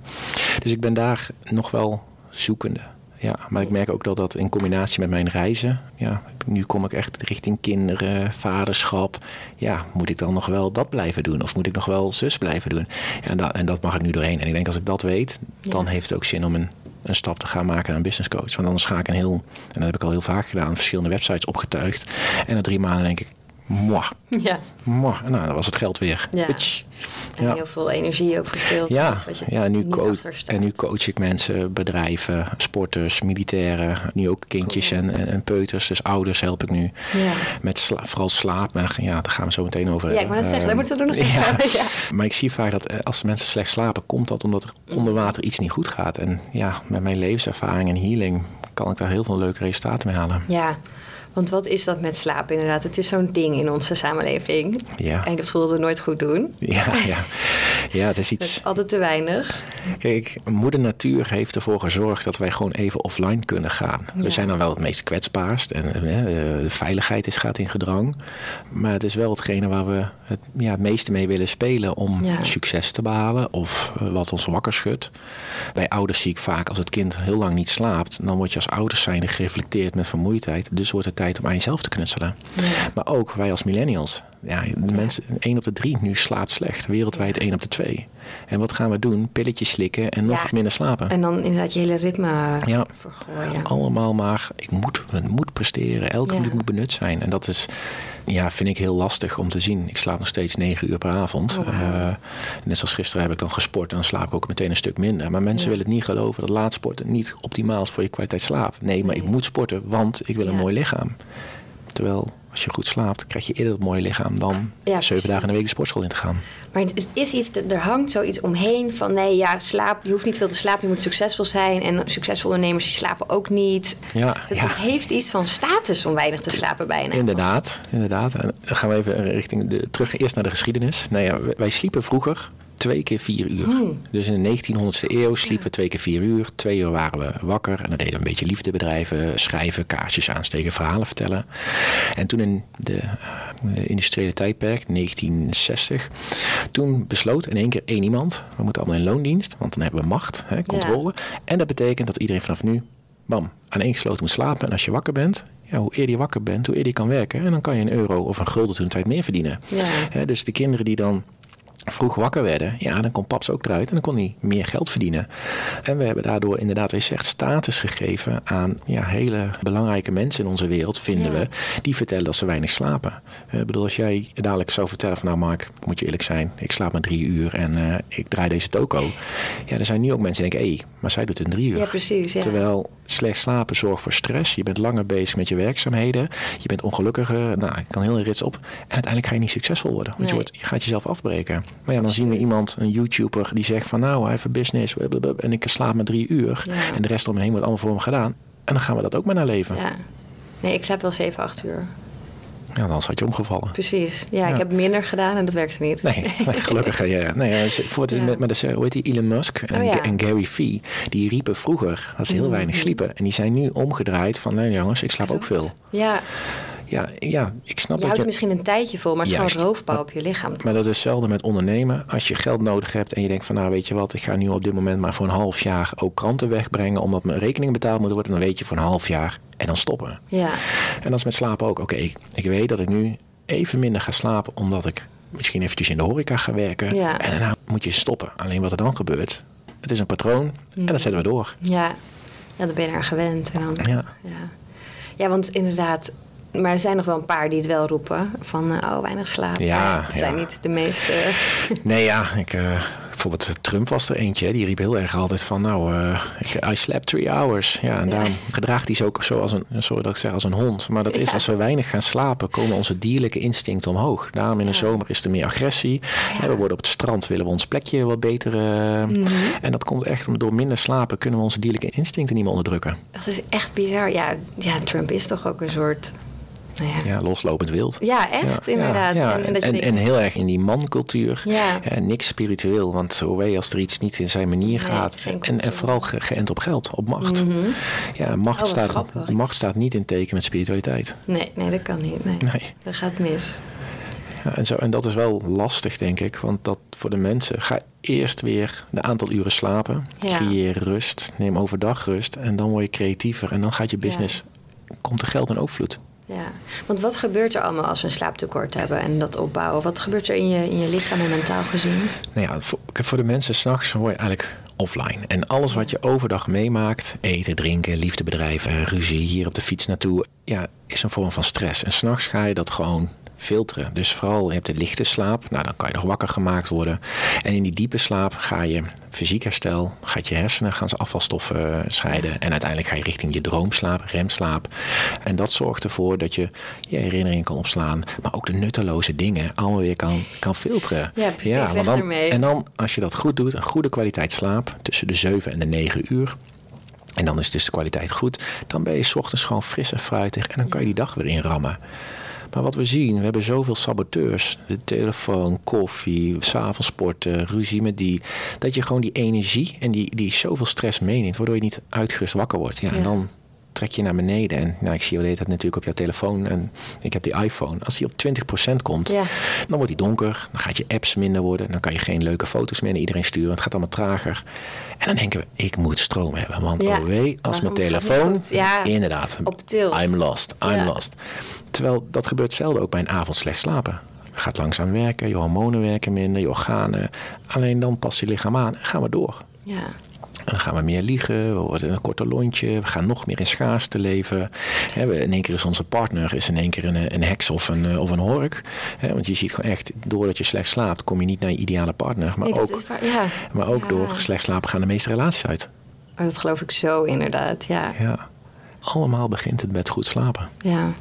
dus ik ben daar nog wel zoekende. Ja, maar ik merk ook dat dat in combinatie met mijn reizen, ja, nu kom ik echt richting kinderen, vaderschap. Ja, moet ik dan nog wel dat blijven doen? Of moet ik nog wel zus blijven doen? Ja, en, dat, en dat mag ik nu doorheen. En ik denk als ik dat weet, dan heeft het ook zin om een, een stap te gaan maken naar een business coach. Want anders ga ik een heel, en dat heb ik al heel vaak gedaan, verschillende websites opgetuigd. En na drie maanden denk ik, mwah, Ja. mwah. En nou, dan was het geld weer. Ja. En Ja. heel veel energie ook verspild. Ja, Iets wat je ja nu coach, en nu coach ik mensen, bedrijven, sporters, militairen. Nu ook kindjes en, en, en peuters, dus ouders help ik nu. Ja. Met sla- vooral slaap, maar ja, daar gaan we zo meteen over Ja, ik wou net zeggen, daar Ehm, moeten we nog ja. Maar ik zie vaak dat eh, als mensen slecht slapen, komt dat omdat er onder water iets niet goed gaat. En ja, met mijn levenservaring en healing kan ik daar heel veel leuke resultaten mee halen. Ja, want wat is dat met slaap inderdaad? Het is zo'n ding in onze samenleving. Ja, En dat we het nooit goed doen. ja, ja. ja het is Het iets... is altijd te weinig. Kijk, moeder natuur heeft ervoor gezorgd dat wij gewoon even offline kunnen gaan. Ja. We zijn dan wel het meest kwetsbaarst en eh, de veiligheid is, gaat in gedrang. Maar het is wel hetgene waar we het, ja, het meeste mee willen spelen om Ja. succes te behalen of eh, wat ons wakker schudt. Bij ouders zie ik vaak als het kind heel lang niet slaapt, dan word je als ouders zijnde gereflecteerd met vermoeidheid. Dus wordt het tijd om aan jezelf te knutselen. Ja. Maar ook wij als millennials. Ja, de mensen, 1 op de 3 nu slaapt slecht. Wereldwijd 1 op de 2. En wat gaan we doen? Pilletjes slikken en nog Ja. wat minder slapen. En dan inderdaad je hele ritme Ja. vergooien. Allemaal maar, ik moet, ik moet presteren. Elke minuut moet benut zijn. En dat is, ja, vind ik heel lastig om te zien. Ik slaap nog steeds 9 uur per avond. Oh. Eh, net zoals gisteren heb ik dan gesport en dan slaap ik ook meteen een stuk minder. Maar mensen willen het niet geloven dat laat sporten niet optimaal is voor je kwaliteit slaap. Nee, maar Nee. ik moet sporten, want ik wil een mooi lichaam. Terwijl als je goed slaapt, krijg je eerder dat mooie lichaam dan Ja, zeven dagen in de week de sportschool in te gaan. Maar het is iets, er hangt zoiets omheen van nee, ja, slaap, je hoeft niet veel te slapen, je moet succesvol zijn. En succesvolle ondernemers die slapen ook niet. Ja, Het ja. heeft iets van status om weinig te slapen bijna. Inderdaad, inderdaad. En dan gaan we even richting de, terug eerst naar de geschiedenis. Nou ja, wij sliepen vroeger twee keer vier uur. Hmm. Dus in de 1900ste eeuw sliepen we twee keer vier uur. Twee uur waren we wakker en dan deden we een beetje liefdebedrijven, schrijven, kaarsjes aansteken, verhalen vertellen. En toen in de, eh, de industriële tijdperk, 1960, toen besloot in één keer één iemand, we moeten allemaal in loondienst, want dan hebben we macht, hè, controle. En dat betekent dat iedereen vanaf nu, bam, aan één gesloten moet slapen. En als je wakker bent, ja, hoe eerder je wakker bent, hoe eerder je kan werken. En dan kan je een euro of een gulden toen tijd meer verdienen. Ja. Dus de kinderen die dan vroeg wakker werden, ja, dan kon paps ook eruit en dan kon hij meer geld verdienen. En we hebben daardoor inderdaad, wat je zegt, status gegeven aan ja, hele belangrijke mensen in onze wereld, vinden Ja. we, die vertellen dat ze weinig slapen. Eh, Ik bedoel, als jij dadelijk zou vertellen van nou Mark, moet je eerlijk zijn, ik slaap maar drie uur en eh, ik draai deze toko. Ja, er zijn nu ook mensen die denken, hé, maar zij doet het in drie uur. Ja, precies. Ja. Terwijl slecht slapen zorgt voor stress. Je bent langer bezig met je werkzaamheden. Je bent ongelukkiger. Nou, ik kan heel een rits op. En uiteindelijk ga je niet succesvol worden. Want je, wordt, je gaat jezelf afbreken. Maar ja, dan zien we iemand, een YouTuber, die zegt van nou, hij heeft een business. En ik slaap maar drie uur. Ja. En de rest om me heen wordt allemaal voor hem gedaan. En dan gaan we dat ook maar naar leven. Ja. Nee, ik slaap wel 7, 8 uur. Ja, anders had je omgevallen. Precies. Ja, Ja. ik heb minder gedaan en dat werkte niet. Nee, nee, gelukkig. Ja. Nee, ja, voor het, Ja. met, met de, hoe heet die, Elon Musk en, Oh, ja. en Gary Vee, die riepen vroeger dat ze heel weinig Mhm. sliepen. En die zijn nu omgedraaid van, nee jongens, ik slaap ook veel. Ja, Ja, ja ik snap je dat houdt je... misschien een tijdje vol, maar het is Juist. gewoon roofbouw op je lichaam. Maar dat is hetzelfde met ondernemen. Als je geld nodig hebt en je denkt van nou weet je wat, ik ga nu op dit moment maar voor een half jaar ook kranten wegbrengen omdat mijn rekeningen betaald moeten worden, dan weet je voor een half jaar en dan stoppen. Ja, En dat is met slapen ook. Oké, ik, ik weet dat ik nu even minder ga slapen omdat ik misschien eventjes in de horeca ga werken. Ja. En daarna moet je stoppen. Alleen wat er dan gebeurt, het is een patroon en dat zetten we door. ja. ja, dan ben je eraan gewend. En dan, Ja. ja. ja, want inderdaad... Maar er zijn nog wel een paar die het wel roepen. Van, eh, oh, weinig slaap. Ja, het zijn ja. niet de meeste... Nee, ja, ik, eh, bijvoorbeeld Trump was er eentje. hè, Die riep heel erg altijd van, nou, eh, ik, I slept three hours. Ja, en daarom gedraagt hij zich ook zo als een, sorry dat ik zeg, als een hond. Maar dat is, Ja. als we weinig gaan slapen, komen onze dierlijke instincten omhoog. Daarom in de zomer is er meer agressie. We worden op het strand, willen we ons plekje wat beter. eh, Mhm. En dat komt echt om door minder slapen kunnen we onze dierlijke instincten niet meer onderdrukken. Dat is echt bizar. Ja, ja, Trump is toch ook een soort... Nou ja, Ja, loslopend wild. Ja, echt, Ja, inderdaad. ja, En, en, dat je en, denkt, en heel erg in die mancultuur. Ja. Eh, niks spiritueel. Want hoe weet je als er iets niet in zijn manier Nee, gaat. En, en vooral ge- geënt op geld, op macht. Mhm. Ja, macht, Oh, staat, grappig. macht staat niet in teken met spiritualiteit. Nee, nee, dat kan niet. Nee. Nee. Dat gaat mis. Ja, en, zo, en dat is wel lastig, denk ik. Want dat voor de mensen. Ga eerst weer een aantal uren slapen. Creëer rust. Neem overdag rust. En dan word je creatiever. En dan gaat je business. Komt er geld in overvloed. Ja, want wat gebeurt er allemaal als we een slaaptekort hebben en dat opbouwen? Wat gebeurt er in je, in je lichaam en mentaal gezien? Nou ja, voor, voor de mensen s'nachts word je eigenlijk offline. En alles wat je overdag meemaakt, eten, drinken, liefdebedrijven, ruzie, hier op de fiets naartoe, ja, is een vorm van stress. En s'nachts ga je dat gewoon filteren. Dus vooral, je hebt de lichte slaap, nou dan kan je nog wakker gemaakt worden. En in die diepe slaap ga je fysiek herstel, gaat je hersenen gaan ze afvalstoffen scheiden. En uiteindelijk ga je richting je droomslaap, remslaap. En dat zorgt ervoor dat je je herinneringen kan opslaan, maar ook de nutteloze dingen allemaal weer kan, kan filteren. Ja, precies, want dan, ermee. En dan, als je dat goed doet, een goede kwaliteit slaap tussen de 7 en de 9 uur. En dan is dus de kwaliteit goed. Dan ben je 's ochtends gewoon fris en fruitig. En dan kan je die dag weer inrammen. Maar wat we zien, we hebben zoveel saboteurs. De telefoon, koffie, s'avonds sporten, ruzie met die. Dat je gewoon die energie en die, die zoveel stress meeneemt. Waardoor je niet uitgerust wakker wordt. Ja, Ja. En dan trek je naar beneden. En nou, ik zie je tijd natuurlijk op jouw telefoon. En ik heb die iPhone. Als die op 20% komt, Ja. dan wordt die donker. Dan gaat je apps minder worden. Dan kan je geen leuke foto's meer naar iedereen sturen. Het gaat allemaal trager. En dan denken we, ik moet stroom hebben. Want Ja. oh wee, als mijn telefoon... Ja. Inderdaad. Op tilt. I'm lost. I'm lost. Terwijl dat gebeurt zelden ook bij een avond slecht slapen. Gaat langzaam werken, je hormonen werken minder, je organen. Alleen dan past je lichaam aan en gaan we door. Ja, En dan gaan we meer liegen, we worden een korter lontje, we gaan nog meer in schaarste leven. In één keer is onze partner is in één keer een, een heks of een, eh, of een hork. Want je ziet gewoon echt, doordat je slecht slaapt, kom je niet naar je ideale partner. Maar nee, ook, is waar. Ja. maar ook Ja. door slecht slapen gaan de meeste relaties uit. Oh, dat geloof ik zo inderdaad, ja. Ja. Allemaal begint het met goed slapen. ja.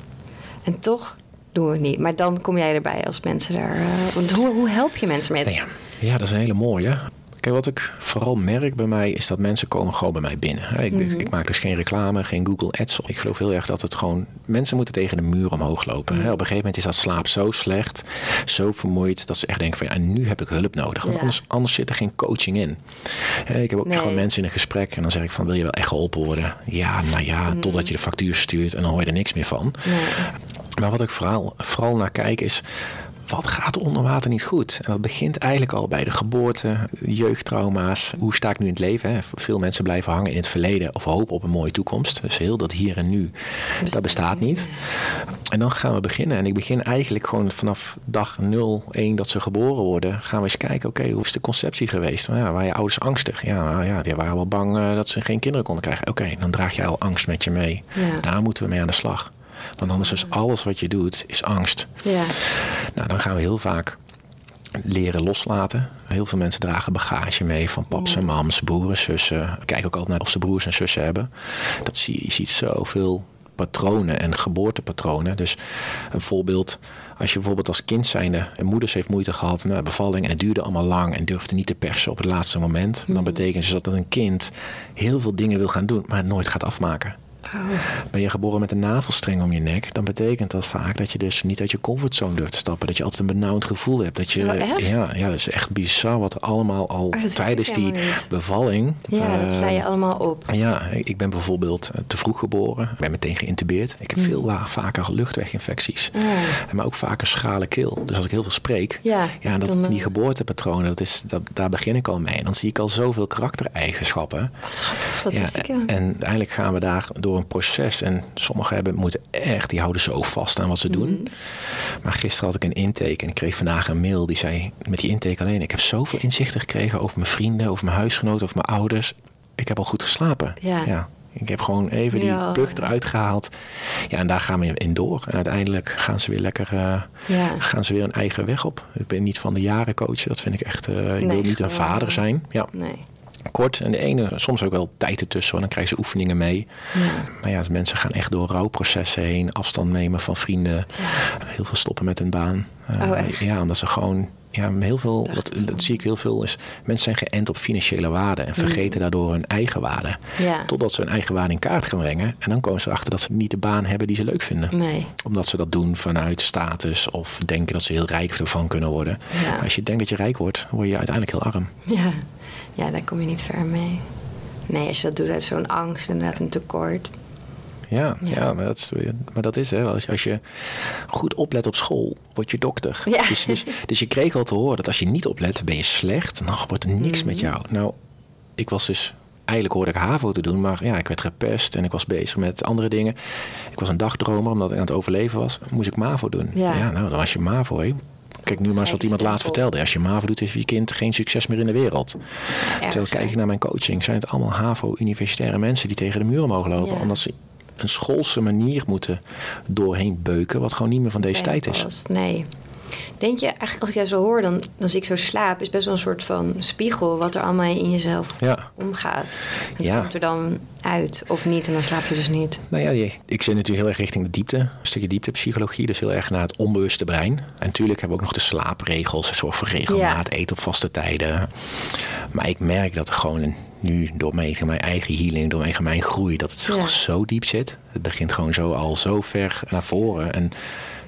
En toch doen we het niet. Maar dan kom jij erbij als mensen daar... eh, want hoe, hoe help je mensen met... Nou ja, ja, dat is een hele mooie. Kijk, wat ik vooral merk bij mij is dat mensen komen gewoon bij mij binnen. Hè, Ik, Mhm. ik maak dus geen reclame, geen Google Ads. Ik geloof heel erg dat het gewoon... Mensen moeten tegen de muur omhoog lopen. Mhm. Op een gegeven moment is dat slaap zo slecht, zo vermoeid... dat ze echt denken van ja, nu heb ik hulp nodig. Want Ja. anders, anders zit er geen coaching in. Ik heb ook Nee. gewoon mensen in een gesprek... en dan zeg ik van wil je wel echt geholpen worden? Ja, nou ja, Mhm. totdat je de factuur stuurt... en dan hoor je er niks meer van. Nee. Maar wat ik vooral, vooral naar kijk is. Wat gaat er onder water niet goed? En dat begint eigenlijk al bij de geboorte, jeugdtrauma's. Hoe sta ik nu in het leven? Hè? Veel mensen blijven hangen in het verleden of hopen op een mooie toekomst. Dus heel dat hier en nu, dat bestaat niet. En dan gaan we beginnen. En ik begin eigenlijk gewoon vanaf dag 0, 1 dat ze geboren worden. Gaan we eens kijken, oké, hoe is de conceptie geweest? Nou ja, waren je ouders angstig? Ja, nou ja, die waren wel bang eh, dat ze geen kinderen konden krijgen. Oké, dan draag je al angst met je mee. Ja. Daar moeten we mee aan de slag. Want anders is alles wat je doet, is angst. Ja. Nou, dan gaan we heel vaak leren loslaten. Heel veel mensen dragen bagage mee van paps en mams, broers, zussen. Kijk ook altijd naar of ze broers en zussen hebben. Dat zie je, je ziet zoveel patronen en geboortepatronen. Dus een voorbeeld, als je bijvoorbeeld als kind zijnde... en moeders heeft moeite gehad met bevalling... en het duurde allemaal lang en durfde niet te persen op het laatste moment... dan betekent dus dat een kind heel veel dingen wil gaan doen... maar het nooit gaat afmaken. Ben je geboren met een navelstreng om je nek, dan betekent dat vaak dat je dus niet uit je comfortzone durft te stappen. Dat je altijd een benauwd gevoel hebt. Dat je, Oh, ja, ja, dat is echt bizar wat er allemaal al Oh, wist tijdens die niet. bevalling. Ja, dat eh, sla je allemaal op. ja, ik ben bijvoorbeeld eh, te vroeg geboren. Ik ben meteen geïntubeerd. Ik heb Mm. veel la- vaker luchtweginfecties. Ah. Maar ook vaker schrale keel. Dus als ik heel veel spreek, Ja, ja dat, dan, eh, die geboortepatronen, dat is, dat, daar begin ik al mee. En dan zie ik al zoveel karaktereigenschappen. Wat grappig, ik. ja. en uiteindelijk gaan we daar door proces. En sommigen hebben, moeten echt, die houden zo vast aan wat ze doen. Mhm. Maar gisteren had ik een intake en ik kreeg vandaag een mail die zei: met die intake alleen, ik heb zoveel inzichten gekregen over mijn vrienden, over mijn huisgenoten, over mijn ouders. Ik heb al goed geslapen. Ja. Ik heb gewoon even die Ja. plug eruit gehaald. Ja, en daar gaan we in door. En uiteindelijk gaan ze weer lekker, eh, Ja. gaan ze weer een eigen weg op. Ik ben niet van de jaren coachen. Dat vind ik echt. eh, ik Nee, wil niet een vader zijn. Ja, Nee. Kort. En de ene, soms ook wel tijd ertussen. hoor. Dan krijgen ze oefeningen mee. Ja. Maar ja, mensen gaan echt door rouwprocessen heen. Afstand nemen van vrienden. Heel veel stoppen met hun baan. Eh, Oh, echt? ja, omdat ze gewoon... Ja, heel veel, dat, dat zie ik heel veel, is mensen zijn geënt op financiële waarde en vergeten daardoor hun eigen waarde. Mm. Ja. Totdat ze hun eigen waarde in kaart gaan brengen. En dan komen ze erachter dat ze niet de baan hebben die ze leuk vinden. Nee. Omdat ze dat doen vanuit status of denken dat ze heel rijk ervan kunnen worden. Ja. Als je denkt dat je rijk wordt, word je uiteindelijk heel arm. Ja. Ja, daar kom je niet ver mee. Nee, als je dat doet uit zo'n angst, inderdaad een tekort. Ja, Ja. ja. maar, dat is, maar dat is hè. Als, als je goed oplet op school, word je dokter. Ja. Dus, dus, dus je kreeg al te horen dat als je niet oplet, ben je slecht. Dan wordt er niks Mhm. met jou. Nou, ik was dus... Eigenlijk hoorde ik HAVO te doen, maar ja, ik werd gepest en ik was bezig met andere dingen. Ik was een dagdromer, omdat ik aan het overleven was. Moest ik MAVO doen. Ja. nou, dan was je MAVO, hè. Kijk nu maar eens wat iemand laatst vertelde. Als je MAVO doet, heeft je kind geen succes meer in de wereld. Terwijl kijk ik naar mijn coaching, zijn het allemaal HAVO-universitaire mensen die tegen de muur mogen lopen. Ja. Omdat ze een schoolse manier moeten doorheen beuken, wat gewoon niet meer van deze tijd is. Nee. Denk je, eigenlijk als ik jou zo hoor, dan als ik zo slaap, is best wel een soort van spiegel wat er allemaal in jezelf Ja. omgaat. Het Ja. komt er dan uit of niet en dan slaap je dus niet. Nou ja, ik zit natuurlijk heel erg richting de diepte. Een stukje dieptepsychologie, dus heel erg naar het onbewuste brein. En natuurlijk hebben we ook nog de slaapregels. Zorg voor regelmaat, eten op vaste tijden. Maar ik merk dat er gewoon nu door mijn, mijn eigen healing, door mijn, mijn groei, dat het Ja. zo diep zit. Het begint gewoon zo al zo ver naar voren. En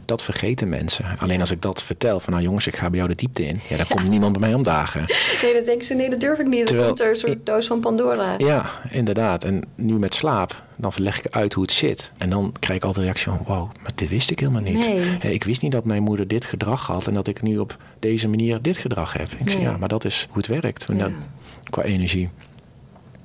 dat vergeten mensen. Alleen als ik dat vertel, van nou jongens, ik ga bij jou de diepte in. Ja, dan komt niemand bij mij omdagen. Nee, dan denken ze, nee, dat durf ik niet. Dan Terwijl- komt er een soort doos van Pandora. Ja, inderdaad. En nu met slaap, dan leg ik uit hoe het zit. En dan krijg ik altijd de reactie van, wow, maar dit wist ik helemaal niet. Nee. Ik wist niet dat mijn moeder dit gedrag had en dat ik nu op deze manier dit gedrag heb. Ik zeg, ja, maar dat is hoe het werkt. En Ja. dat, qua energie.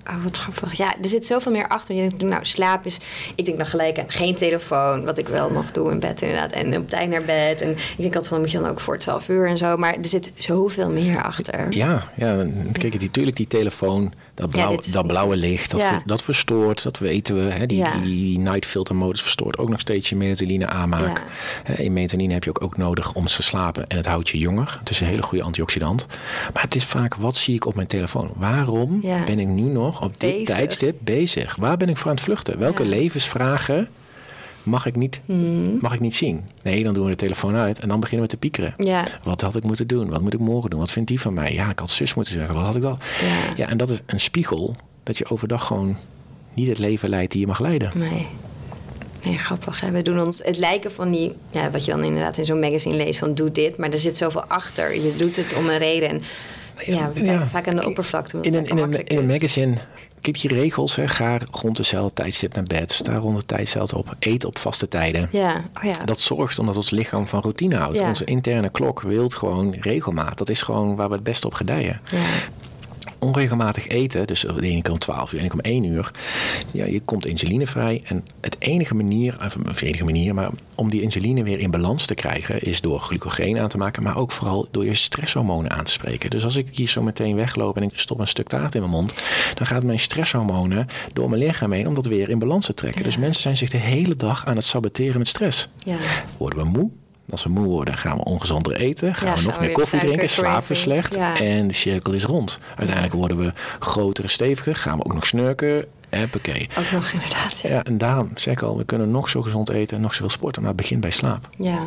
Oh, wat grappig. Ja, er zit zoveel meer achter. Je denkt, nou, slaap is... Ik denk dan gelijk geen telefoon, wat ik wel nog doe in bed inderdaad. En op tijd naar bed. En ik denk altijd dan moet je dan ook voor 12 uur en zo. Maar er zit zoveel meer achter. Ja, ja kijk, natuurlijk die telefoon, dat, blauw, dit is dat blauwe licht, dat, Ja. ver- dat verstoort, dat weten we. Hè? Die, Ja. die night filter modus verstoort ook nog steeds je melatonine aanmaak. Ja. En melatonine heb je ook, ook nodig om te slapen en het houdt je jonger. Het is een hele goede antioxidant. Maar het is vaak, wat zie ik op mijn telefoon? Waarom Ja. ben ik nu nog op dit Bezig. tijdstip bezig? Waar ben ik voor aan het vluchten? Welke Ja. levensvragen mag ik, niet, Mhm. mag ik niet zien? Nee, dan doen we de telefoon uit en dan beginnen we te piekeren. Ja. Wat had ik moeten doen? Wat moet ik morgen doen? Wat vindt die van mij? Ja, ik had zus moeten zeggen. Wat had ik dan? Ja. Ja, en dat is een spiegel dat je overdag gewoon niet het leven leidt die je mag leiden. Nee. Nee, grappig. Hè? We doen ons het lijken van die, ja, wat je dan inderdaad in zo'n magazine leest van doe dit, maar er zit zoveel achter. Je doet het om een reden. En ja, vaak aan de oppervlakte. In een, in een, makkelijk in een is. magazine, kijk die regels, hè, ga rond dezelfde tijdstip naar bed, sta rond de tijdstip op, eet op vaste tijden. Ja, oh ja. Dat zorgt omdat ons lichaam van routine houdt. Ja. Onze interne klok wilt gewoon regelmaat. Dat is gewoon waar we het beste op gedijen. Onregelmatig eten, dus de ene keer om 12 uur, de ene keer om 1 uur, ja, je komt insuline vrij. En het enige manier, of de enige manier, maar om die insuline weer in balans te krijgen, is door glycogeen aan te maken, maar ook vooral door je stresshormonen aan te spreken. Dus als ik hier zo meteen wegloop en ik stop een stuk taart in mijn mond, dan gaat mijn stresshormonen door mijn lichaam heen om dat weer in balans te trekken. Ja. Dus mensen zijn zich de hele dag aan het saboteren met stress. ja. Worden we moe? Als we moe worden, gaan we ongezonder eten. Gaan Ja, we nog gaan meer koffie drinken. Slapen we slecht. ja. En de cirkel is rond. Uiteindelijk worden we groter en steviger. Gaan we ook nog snurken. Hoppakee. Ook nog inderdaad. Ja. Ja, en daarom zeg ik al, we kunnen nog zo gezond eten en nog zoveel sporten. Maar het begint bij slaap. ja.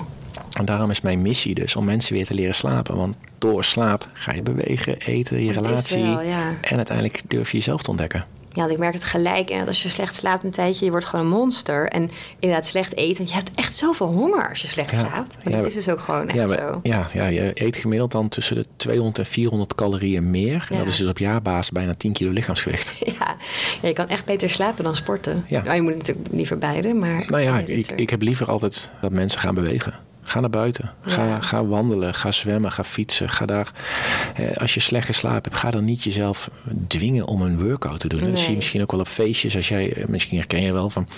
En daarom is mijn missie dus om mensen weer te leren slapen. Want door slaap ga je bewegen, eten, je relatie. wel, ja. En uiteindelijk durf je jezelf te ontdekken. Ja, want ik merk het gelijk. En als je slecht slaapt een tijdje, je wordt gewoon een monster. En inderdaad slecht eten. Want je hebt echt zoveel honger als je slecht Ja. slaapt. Ja, dat is dus ook gewoon echt Ja, maar- zo. ja, ja, je eet gemiddeld dan tussen de 200 en 400 calorieën meer. En dat is dus op jaarbasis bijna 10 kilo lichaamsgewicht. Ja. ja, je kan echt beter slapen dan sporten. Ja. Nou, je moet natuurlijk liever beide, maar... Nou ja, ik, ik heb liever altijd dat mensen gaan bewegen. Ga naar buiten. Ga, Ja. ga wandelen. Ga zwemmen. Ga fietsen. Ga daar. Eh, als je slecht geslapen hebt, ga dan niet jezelf dwingen om een workout te doen. Dat zie je Nee. misschien ook wel op feestjes. Als jij, eh, misschien herken je wel van. Op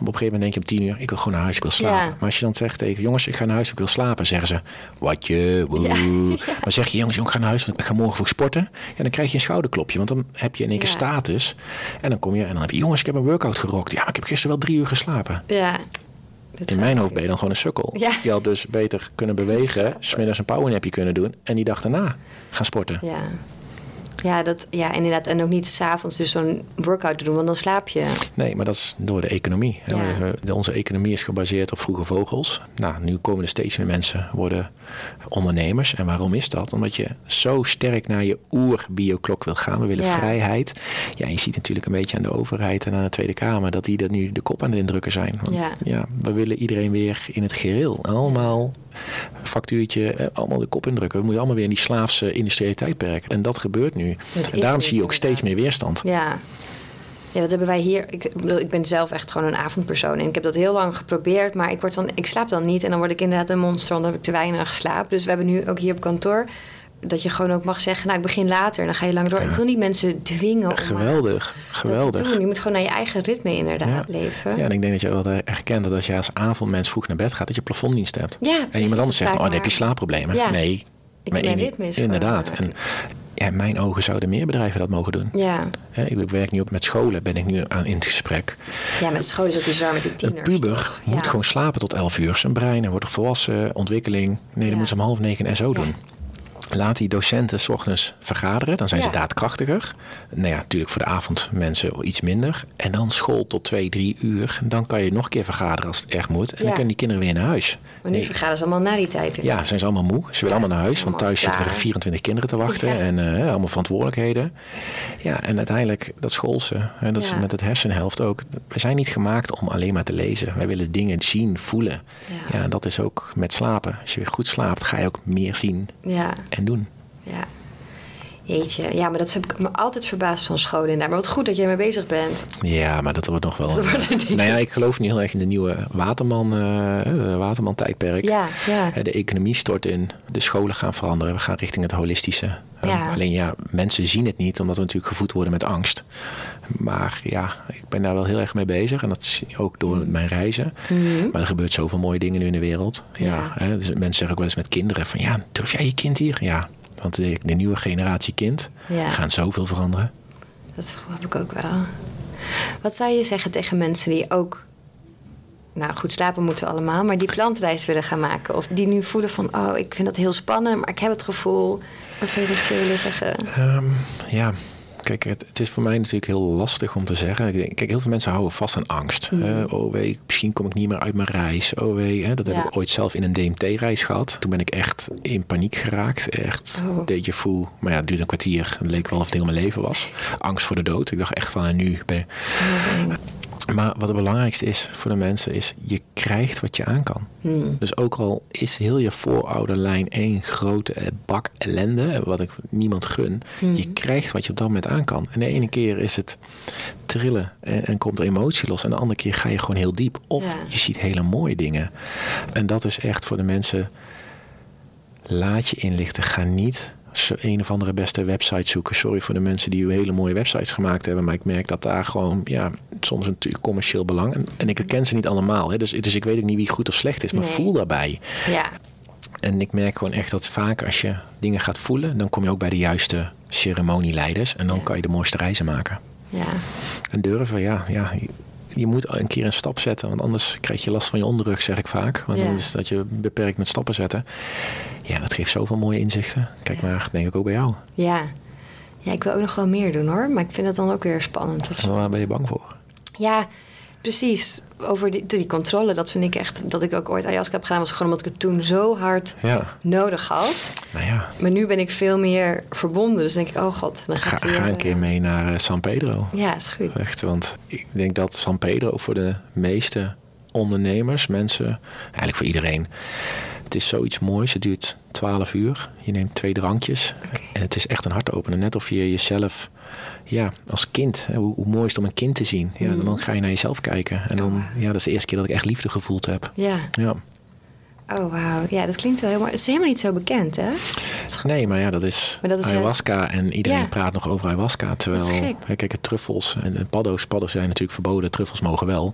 een gegeven moment denk je om tien uur, ik wil gewoon naar huis, ik wil slapen. Ja. Maar als je dan zegt tegen jongens, ik ga naar huis, ik wil slapen, zeggen ze, wat je. woe. Ja. Maar zeg je jongens, jongens, ik ga naar huis, want ik ga morgen vroeg sporten. Ja, dan krijg je een schouderklopje, want dan heb je in één keer status. En dan kom je en dan heb je, jongens, ik heb een workout gerokt. Ja, maar ik heb gisteren wel drie uur geslapen. Ja. Dat In mijn hoofd ben je dan gewoon een sukkel. Ja. Je had dus beter kunnen bewegen, smiddags een powernapje kunnen doen en die dag daarna gaan sporten. Ja. Ja, dat, ja, inderdaad. En ook niet s'avonds dus zo'n workout te doen, want dan slaap je. Nee, maar dat is door de economie. Ja. Onze economie is gebaseerd op vroege vogels. Nou, nu komen er steeds meer mensen worden ondernemers. En waarom is dat? Omdat je zo sterk naar je oer-bioklok wil gaan. We willen Ja. vrijheid. Ja, je ziet natuurlijk een beetje aan de overheid en aan de Tweede Kamer dat die dat nu de kop aan het indrukken zijn. Want, Ja. we willen iedereen weer in het gereel. Allemaal factuurtje, eh, allemaal de kop indrukken. We moeten allemaal weer in die slaafse industriële tijdperk. En dat gebeurt nu. Dat en daarom zie je ook steeds meer weerstand. Ja. Ja, dat hebben wij hier. Ik, bedoel, ik ben zelf echt gewoon een avondpersoon. En ik heb dat heel lang geprobeerd. Maar ik, word dan, ik slaap dan niet. En dan word ik inderdaad een monster. Want dan heb ik te weinig geslapen. Dus we hebben nu ook hier op kantoor. Dat je gewoon ook mag zeggen. Nou, ik begin later. En dan ga je lang door. Ik wil niet mensen dwingen om maar Geweldig, dat te geweldig. doen. Je moet gewoon naar je eigen ritme inderdaad Ja. leven. Ja, en ik denk dat je wel herkent dat als je als avondmens vroeg naar bed gaat, dat je plafonddienst hebt. Ja, en precies, iemand anders zegt, oh, dan heb je slaapproblemen. Ja. Nee. Ik- mijn ritme is Inderdaad. En ja, in mijn ogen zouden meer bedrijven dat mogen doen. Ja. Ik werk nu ook met scholen, ben ik nu aan in het gesprek. ja, met school is ook bizar met die Een tieners. puber toch? moet gewoon slapen tot 11 uur. Zijn brein hij wordt volwassen, ontwikkeling. Nee, dan Ja. moeten ze om half negen en zo Ja. doen. Laat die docenten 's ochtends vergaderen, dan zijn Ja. ze daadkrachtiger. Nou ja, natuurlijk voor de avond mensen iets minder. En dan school tot twee, drie uur. Dan kan je nog een keer vergaderen als het echt moet. En Ja. dan kunnen die kinderen weer naar huis. Maar nu Nee. vergaderen ze allemaal na die tijd. Ja, zijn ze allemaal moe. Ze willen allemaal naar huis, want thuis zitten er klaar. 24 kinderen te wachten en eh, allemaal verantwoordelijkheden. Ja, en uiteindelijk dat schoolse, en dat is met het hersenhelft ook. We zijn niet gemaakt om alleen maar te lezen. Wij willen dingen zien, voelen. Ja. Ja, dat is ook met slapen. Als je weer goed slaapt, ga je ook meer zien Ja, en doen. ja. Jeetje, ja, maar dat heb ik me altijd verbaasd van scholen inderdaad. Maar wat goed dat jij mee bezig bent. Ja, maar dat wordt nog wel. Dat wordt een ding. nou ja, ik geloof nu heel erg in de nieuwe Waterman, eh, de Waterman tijdperk. Ja, ja. Eh, De economie stort in, de scholen gaan veranderen, we gaan richting het holistische. Eh, Ja. Alleen ja, mensen zien het niet, omdat we natuurlijk gevoed worden met angst. Maar ja, ik ben daar wel heel erg mee bezig en dat je ook door mijn reizen. Maar er gebeurt zoveel mooie dingen nu in de wereld. Ja. Ja. hè, dus mensen zeggen ook wel eens met kinderen van ja, durf jij je kind hier? Ja, want de, de nieuwe generatie kind Ja. gaan zoveel veranderen. Dat heb ik ook wel. Wat zou je zeggen tegen mensen die ook... Nou, goed slapen moeten we allemaal, maar die klantreis willen gaan maken. Of die nu voelen van, oh, ik vind dat heel spannend, maar ik heb het gevoel. Wat zou je tegen ze willen zeggen? Ehm, ja, kijk, het, het is voor mij natuurlijk heel lastig om te zeggen. Ik kijk, heel veel mensen houden vast aan angst. Eh, oh wee, misschien kom ik niet meer uit mijn reis. Oh wee, hè, dat Ja. heb ik ooit zelf in een DMT-reis gehad. Toen ben ik echt in paniek geraakt. Echt Oh. déjà vu. Maar ja, het duurde een kwartier. Het leek wel of het heel mijn leven was. Angst voor de dood. Ik dacht echt van, en nu ben eng. Maar wat het belangrijkste is voor de mensen is, je krijgt wat je aan kan. Hmm. Dus ook al is heel je voorouderlijn één grote eh, bak ellende, wat ik niemand gun, je krijgt wat je op dat moment aan kan. En de ene keer is het trillen en, en komt er emotie los. En de andere keer ga je gewoon heel diep. Of Ja. je ziet hele mooie dingen. En dat is echt voor de mensen, laat je inlichten. Ga niet een of andere beste website zoeken. Sorry voor de mensen die hele mooie websites gemaakt hebben. Maar ik merk dat daar gewoon, ja, soms natuurlijk commercieel belang. En, en ik herken ze niet allemaal. Hè. Dus, dus ik weet ook niet wie goed of slecht is. Maar Nee. voel daarbij. Ja, En ik merk gewoon echt dat vaak als je dingen gaat voelen, dan kom je ook bij de juiste ceremonieleiders. En dan Ja. kan je de mooiste reizen maken. ja. En durven, ja, ja. je- Je moet een keer een stap zetten, want anders krijg je last van je onderrug, zeg ik vaak. Want Ja. dan is dat je beperkt met stappen zetten. Ja, dat geeft zoveel mooie inzichten. Kijk maar, denk ik ook bij jou. Ja. ja, ik wil ook nog wel meer doen hoor. Maar ik vind het dan ook weer spannend. Of waar ben je bang voor? Ja, precies. Over die, die controle, dat vind ik echt... dat ik ook ooit ayahuasca heb gedaan... was gewoon omdat ik het toen zo hard Ja, nodig had. nou ja. Maar nu ben ik veel meer verbonden. Dus denk ik, oh god, dan Ga, gaat ga weer, een keer eh, mee naar eh, San Pedro. Ja, is goed. Echt, want ik denk dat San Pedro voor de meeste ondernemers, mensen, eigenlijk voor iedereen. Het is zoiets moois. Het duurt 12 uur. Je neemt twee drankjes. En het is echt een hartopener. Net of je jezelf, ja, als kind, hoe, hoe mooi is het om een kind te zien. Ja, Mhm. Dan ga je naar jezelf kijken. En dan, ja, dat is de eerste keer dat ik echt liefde gevoeld heb. Ja. Ja. Oh, wauw. Ja, dat klinkt wel helemaal... Het is helemaal niet zo bekend, hè? Nee, maar ja, dat is, Maar dat is ayahuasca. En iedereen Ja. praat nog over ayahuasca. Terwijl, hè, kijk, truffels en, en paddo's. Paddo's zijn natuurlijk verboden. Truffels mogen wel.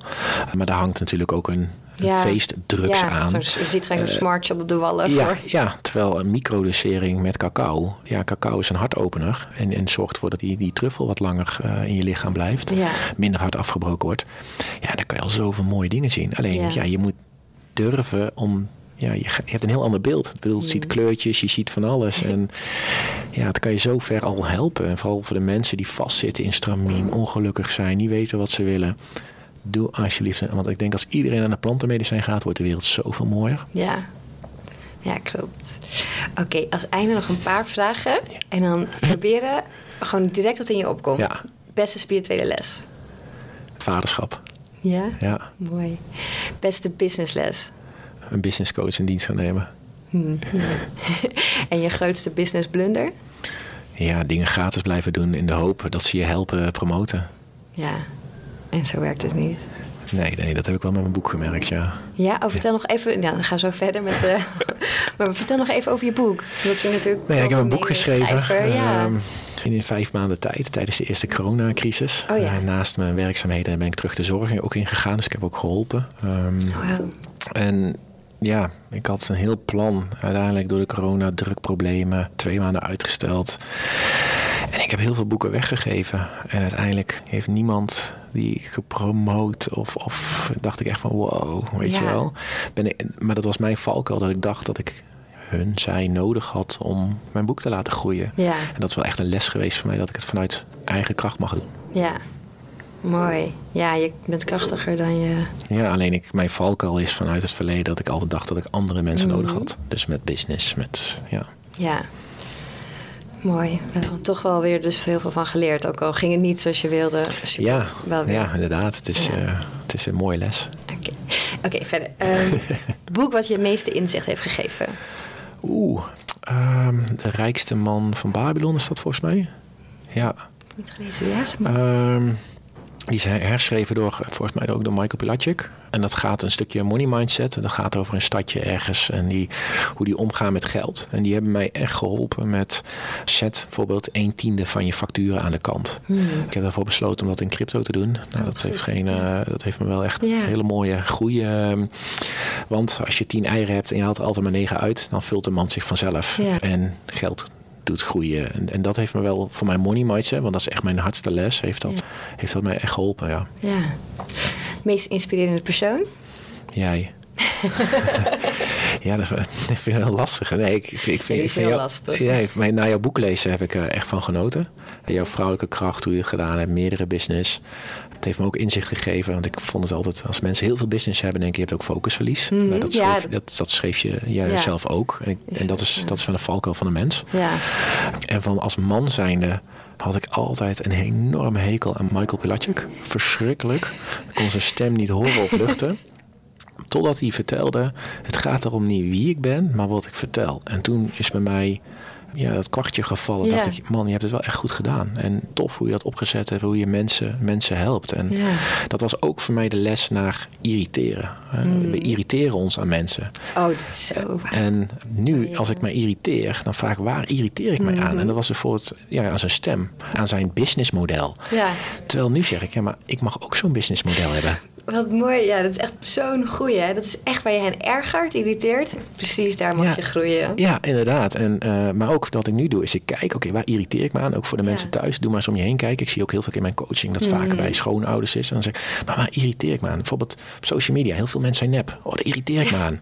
Maar daar hangt natuurlijk ook een Ja. feestdrugs ja, aan. Zo, je ziet geen zo'n smart shop op de wallen Ja, voor... ja, terwijl een microdosering met cacao. Ja, cacao is een hartopener. En, en zorgt ervoor dat die, die truffel wat langer eh, in je lichaam blijft. Ja. Minder hard afgebroken wordt. Ja, dan kan je al zoveel mooie dingen zien. Alleen, Ja. je moet durven om... Ja, je, hebt een heel ander beeld. Ik bedoel, je ziet kleurtjes, je ziet van alles. En ja, het kan je zo ver al helpen. En vooral voor de mensen die vastzitten in stramien, ongelukkig zijn, niet weten wat ze willen. Doe alsjeblieft. Want ik denk als iedereen aan de plantenmedicijn gaat, wordt de wereld zoveel mooier. Ja. Ja, klopt. Oké, als einde nog een paar vragen. En dan proberen gewoon direct wat in je opkomt. Ja. Beste spirituele les. Vaderschap. Ja? Ja, Mooi. Beste businessles. een business coach in dienst gaan nemen. Hm. en je grootste business blunder? Ja, dingen gratis blijven doen in de hoop dat ze je helpen promoten. Ja. En zo werkt het niet. Nee, nee, dat heb ik wel met mijn boek gemerkt, ja. Ja, oh, vertel nog even. Ja, dan gaan we zo verder met. eh maar vertel nog even over je boek. Dat vind ik natuurlijk. Nee, ik heb een boek geschreven. schrijver, Ja. ehm, in vijf maanden tijd, tijdens de eerste coronacrisis. Oh ja. Eh, naast mijn werkzaamheden ben ik terug de zorg ook ingegaan. Dus ik heb ook geholpen. Ehm, Wauw. En ja, ik had een heel plan. Uiteindelijk door de corona, drukproblemen, twee maanden uitgesteld. En ik heb heel veel boeken weggegeven. En uiteindelijk heeft niemand die gepromoot. Of, of dacht ik echt van wow, weet je wel. Ben ik, maar dat was mijn valkuil dat ik dacht dat ik hun, zij nodig had om mijn boek te laten groeien. Ja. En dat is wel echt een les geweest voor mij dat ik het vanuit eigen kracht mag doen. Ja. Mooi. Ja, je bent krachtiger dan je. Ja, alleen ik, mijn valkuil is vanuit het verleden dat ik altijd dacht dat ik andere mensen Mhm. nodig had. Dus met business, met ja. Ja. Mooi. We hebben er toch wel weer dus heel veel van geleerd. Ook al ging het niet zoals je wilde. Super. Ja, Wel weer. ja, inderdaad. Het is, Ja. eh, het is een mooie les. Oké, Oké, verder. Ehm, boek wat je het meeste inzicht heeft gegeven. Oeh, ehm, de rijkste man van Babylon is dat volgens mij. Ja, Niet gelezen, ja. ehm, die is her- herschreven door, volgens mij ook door Michael Pilacic. En dat gaat een stukje money mindset. En dat gaat over een stadje ergens en die, hoe die omgaan met geld. En die hebben mij echt geholpen met zet bijvoorbeeld een tiende van je facturen aan de kant. Ik heb daarvoor besloten om dat in crypto te doen. Nou, dat, Hmm. Oh, goed. heeft geen, eh, dat heeft me wel echt een hele mooie groei. ehm, want als je tien eieren hebt en je haalt er altijd maar negen uit, dan vult de mand zich vanzelf. En geld doet groeien. En, en dat heeft me wel voor mijn money mindset, want dat is echt mijn hardste les, heeft dat, Ja. heeft dat mij echt geholpen. Ja. Ja. Meest inspirerende persoon? Jij. ja, dat vind ik heel lastig. Nee, ik, ik, vind, ik vind heel jou- lastig. Ja, ik, na jouw boek lezen heb ik er echt van genoten. Jouw vrouwelijke kracht, hoe je het gedaan hebt, meerdere business. Het heeft me ook inzicht gegeven, want ik vond het altijd, als mensen heel veel business hebben, denk ik, je hebt ook focusverlies. Mhm, Nou, dat, ja, schreef, dat, dat schreef je jij Ja. zelf ook. En, ik- en dat, is, ja. dat is wel een valkuil van een mens. Ja. En van als man zijnde had ik altijd een enorme hekel aan Michael Pilacic. Verschrikkelijk. Ik kon zijn stem niet horen of luchten. Totdat hij vertelde, het gaat erom niet wie ik ben, maar wat ik vertel. En toen is bij mij ja, dat kwartje gevallen. Ja. dacht ik, man, je hebt het wel echt goed gedaan. En tof hoe je dat opgezet hebt, hoe je mensen, mensen helpt. En Ja. dat was ook voor mij de les naar irriteren. Eh, Hmm. We irriteren ons aan mensen. Oh, dit is zo waar. En nu, Ja. als ik mij irriteer, dan vaak waar irriteer ik mij aan? En dat was bijvoorbeeld ja, aan zijn stem, aan zijn businessmodel. Ja. Terwijl nu zeg ik, ja, maar ik mag ook zo'n businessmodel hebben. Wat mooi. Ja, dat is echt zo'n goeie. hè. Dat is echt waar je hen ergert, irriteert. Precies daar mag Ja. je groeien. Ja, inderdaad. En, eh, maar ook wat ik nu doe, is ik kijk, oké, waar irriteer ik me aan? Ook voor de Ja. mensen thuis, doe maar eens om je heen kijken. Ik zie ook heel veel in mijn coaching dat vaker bij schoonouders is. En dan zeg ik, maar waar irriteer ik me aan? Bijvoorbeeld op social media, heel veel mensen zijn nep. Oh, daar irriteer ik me aan.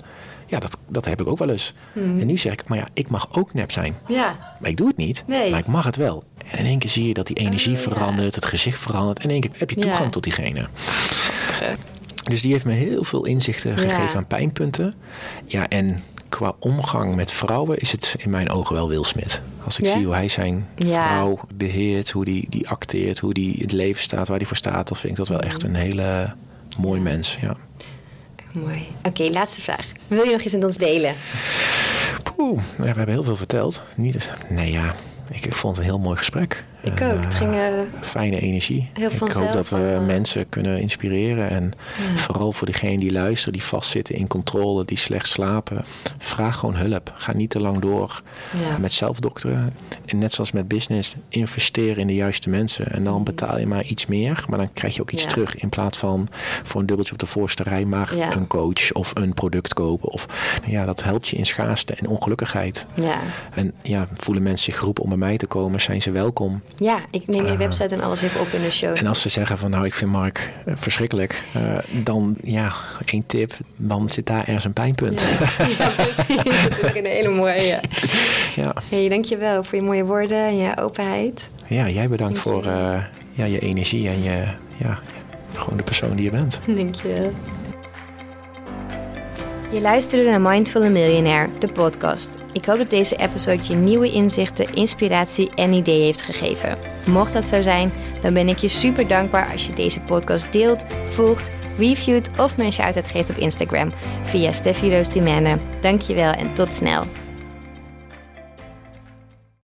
Ja, dat, dat heb ik ook wel eens. En nu zeg ik, maar ja, ik mag ook nep zijn. Ja. Maar ik doe het niet, Nee. maar ik mag het wel. En in één keer zie je dat die energie Oh, ja. verandert, het gezicht verandert. En in één keer heb je Ja. toegang tot diegene. Dus die heeft me heel veel inzichten gegeven aan pijnpunten. Ja, en qua omgang met vrouwen is het in mijn ogen wel Will Smith. Als ik Ja? zie hoe hij zijn Ja. vrouw beheert, hoe die, die acteert, hoe die in het leven staat, waar hij voor staat, dan vind ik dat wel echt een hele mooi mens. Ja. Mooi. Oké, laatste vraag. Wil je nog iets met ons delen? Poeh, we hebben heel veel verteld. Niet, nee ja, ik, ik vond het een heel mooi gesprek. Ik ook. Het eh, ging... eh, fijne energie. Heel ik hoop dat we allemaal. mensen kunnen inspireren. En vooral voor degenen die luisteren, die vastzitten in controle, die slecht slapen. Vraag gewoon hulp. Ga niet te lang door Ja. met zelfdokteren. En net zoals met business, investeer in de juiste mensen. En dan betaal je maar iets meer, maar dan krijg je ook iets Ja. terug. In plaats van voor een dubbeltje op de voorste rij maar een coach of een product kopen. Of, nou ja, dat helpt je in schaarste en ongelukkigheid. ja. En ja, voelen mensen zich geroepen om bij mij te komen, zijn ze welkom. Ja, ik neem je website en alles even op in de show. En als ze zeggen van nou, ik vind Mark eh, verschrikkelijk, eh, dan ja, één tip, dan zit daar ergens een pijnpunt. Ja, ja, precies. Dat is een hele mooie. Ja, Hey, dankjewel voor je mooie woorden en je openheid. ja jij bedankt voor eh, ja, je energie en je, ja, gewoon de persoon die je bent. Dank je. Je luisterde naar Mindful Millionaire, de podcast. Ik hoop dat deze episode je nieuwe inzichten, inspiratie en ideeën heeft gegeven. Mocht dat zo zijn, dan ben ik je super dankbaar als je deze podcast deelt, volgt, reviewt of een shout-out geeft op Instagram via Steffi Roos Dimene. Dankjewel en tot snel.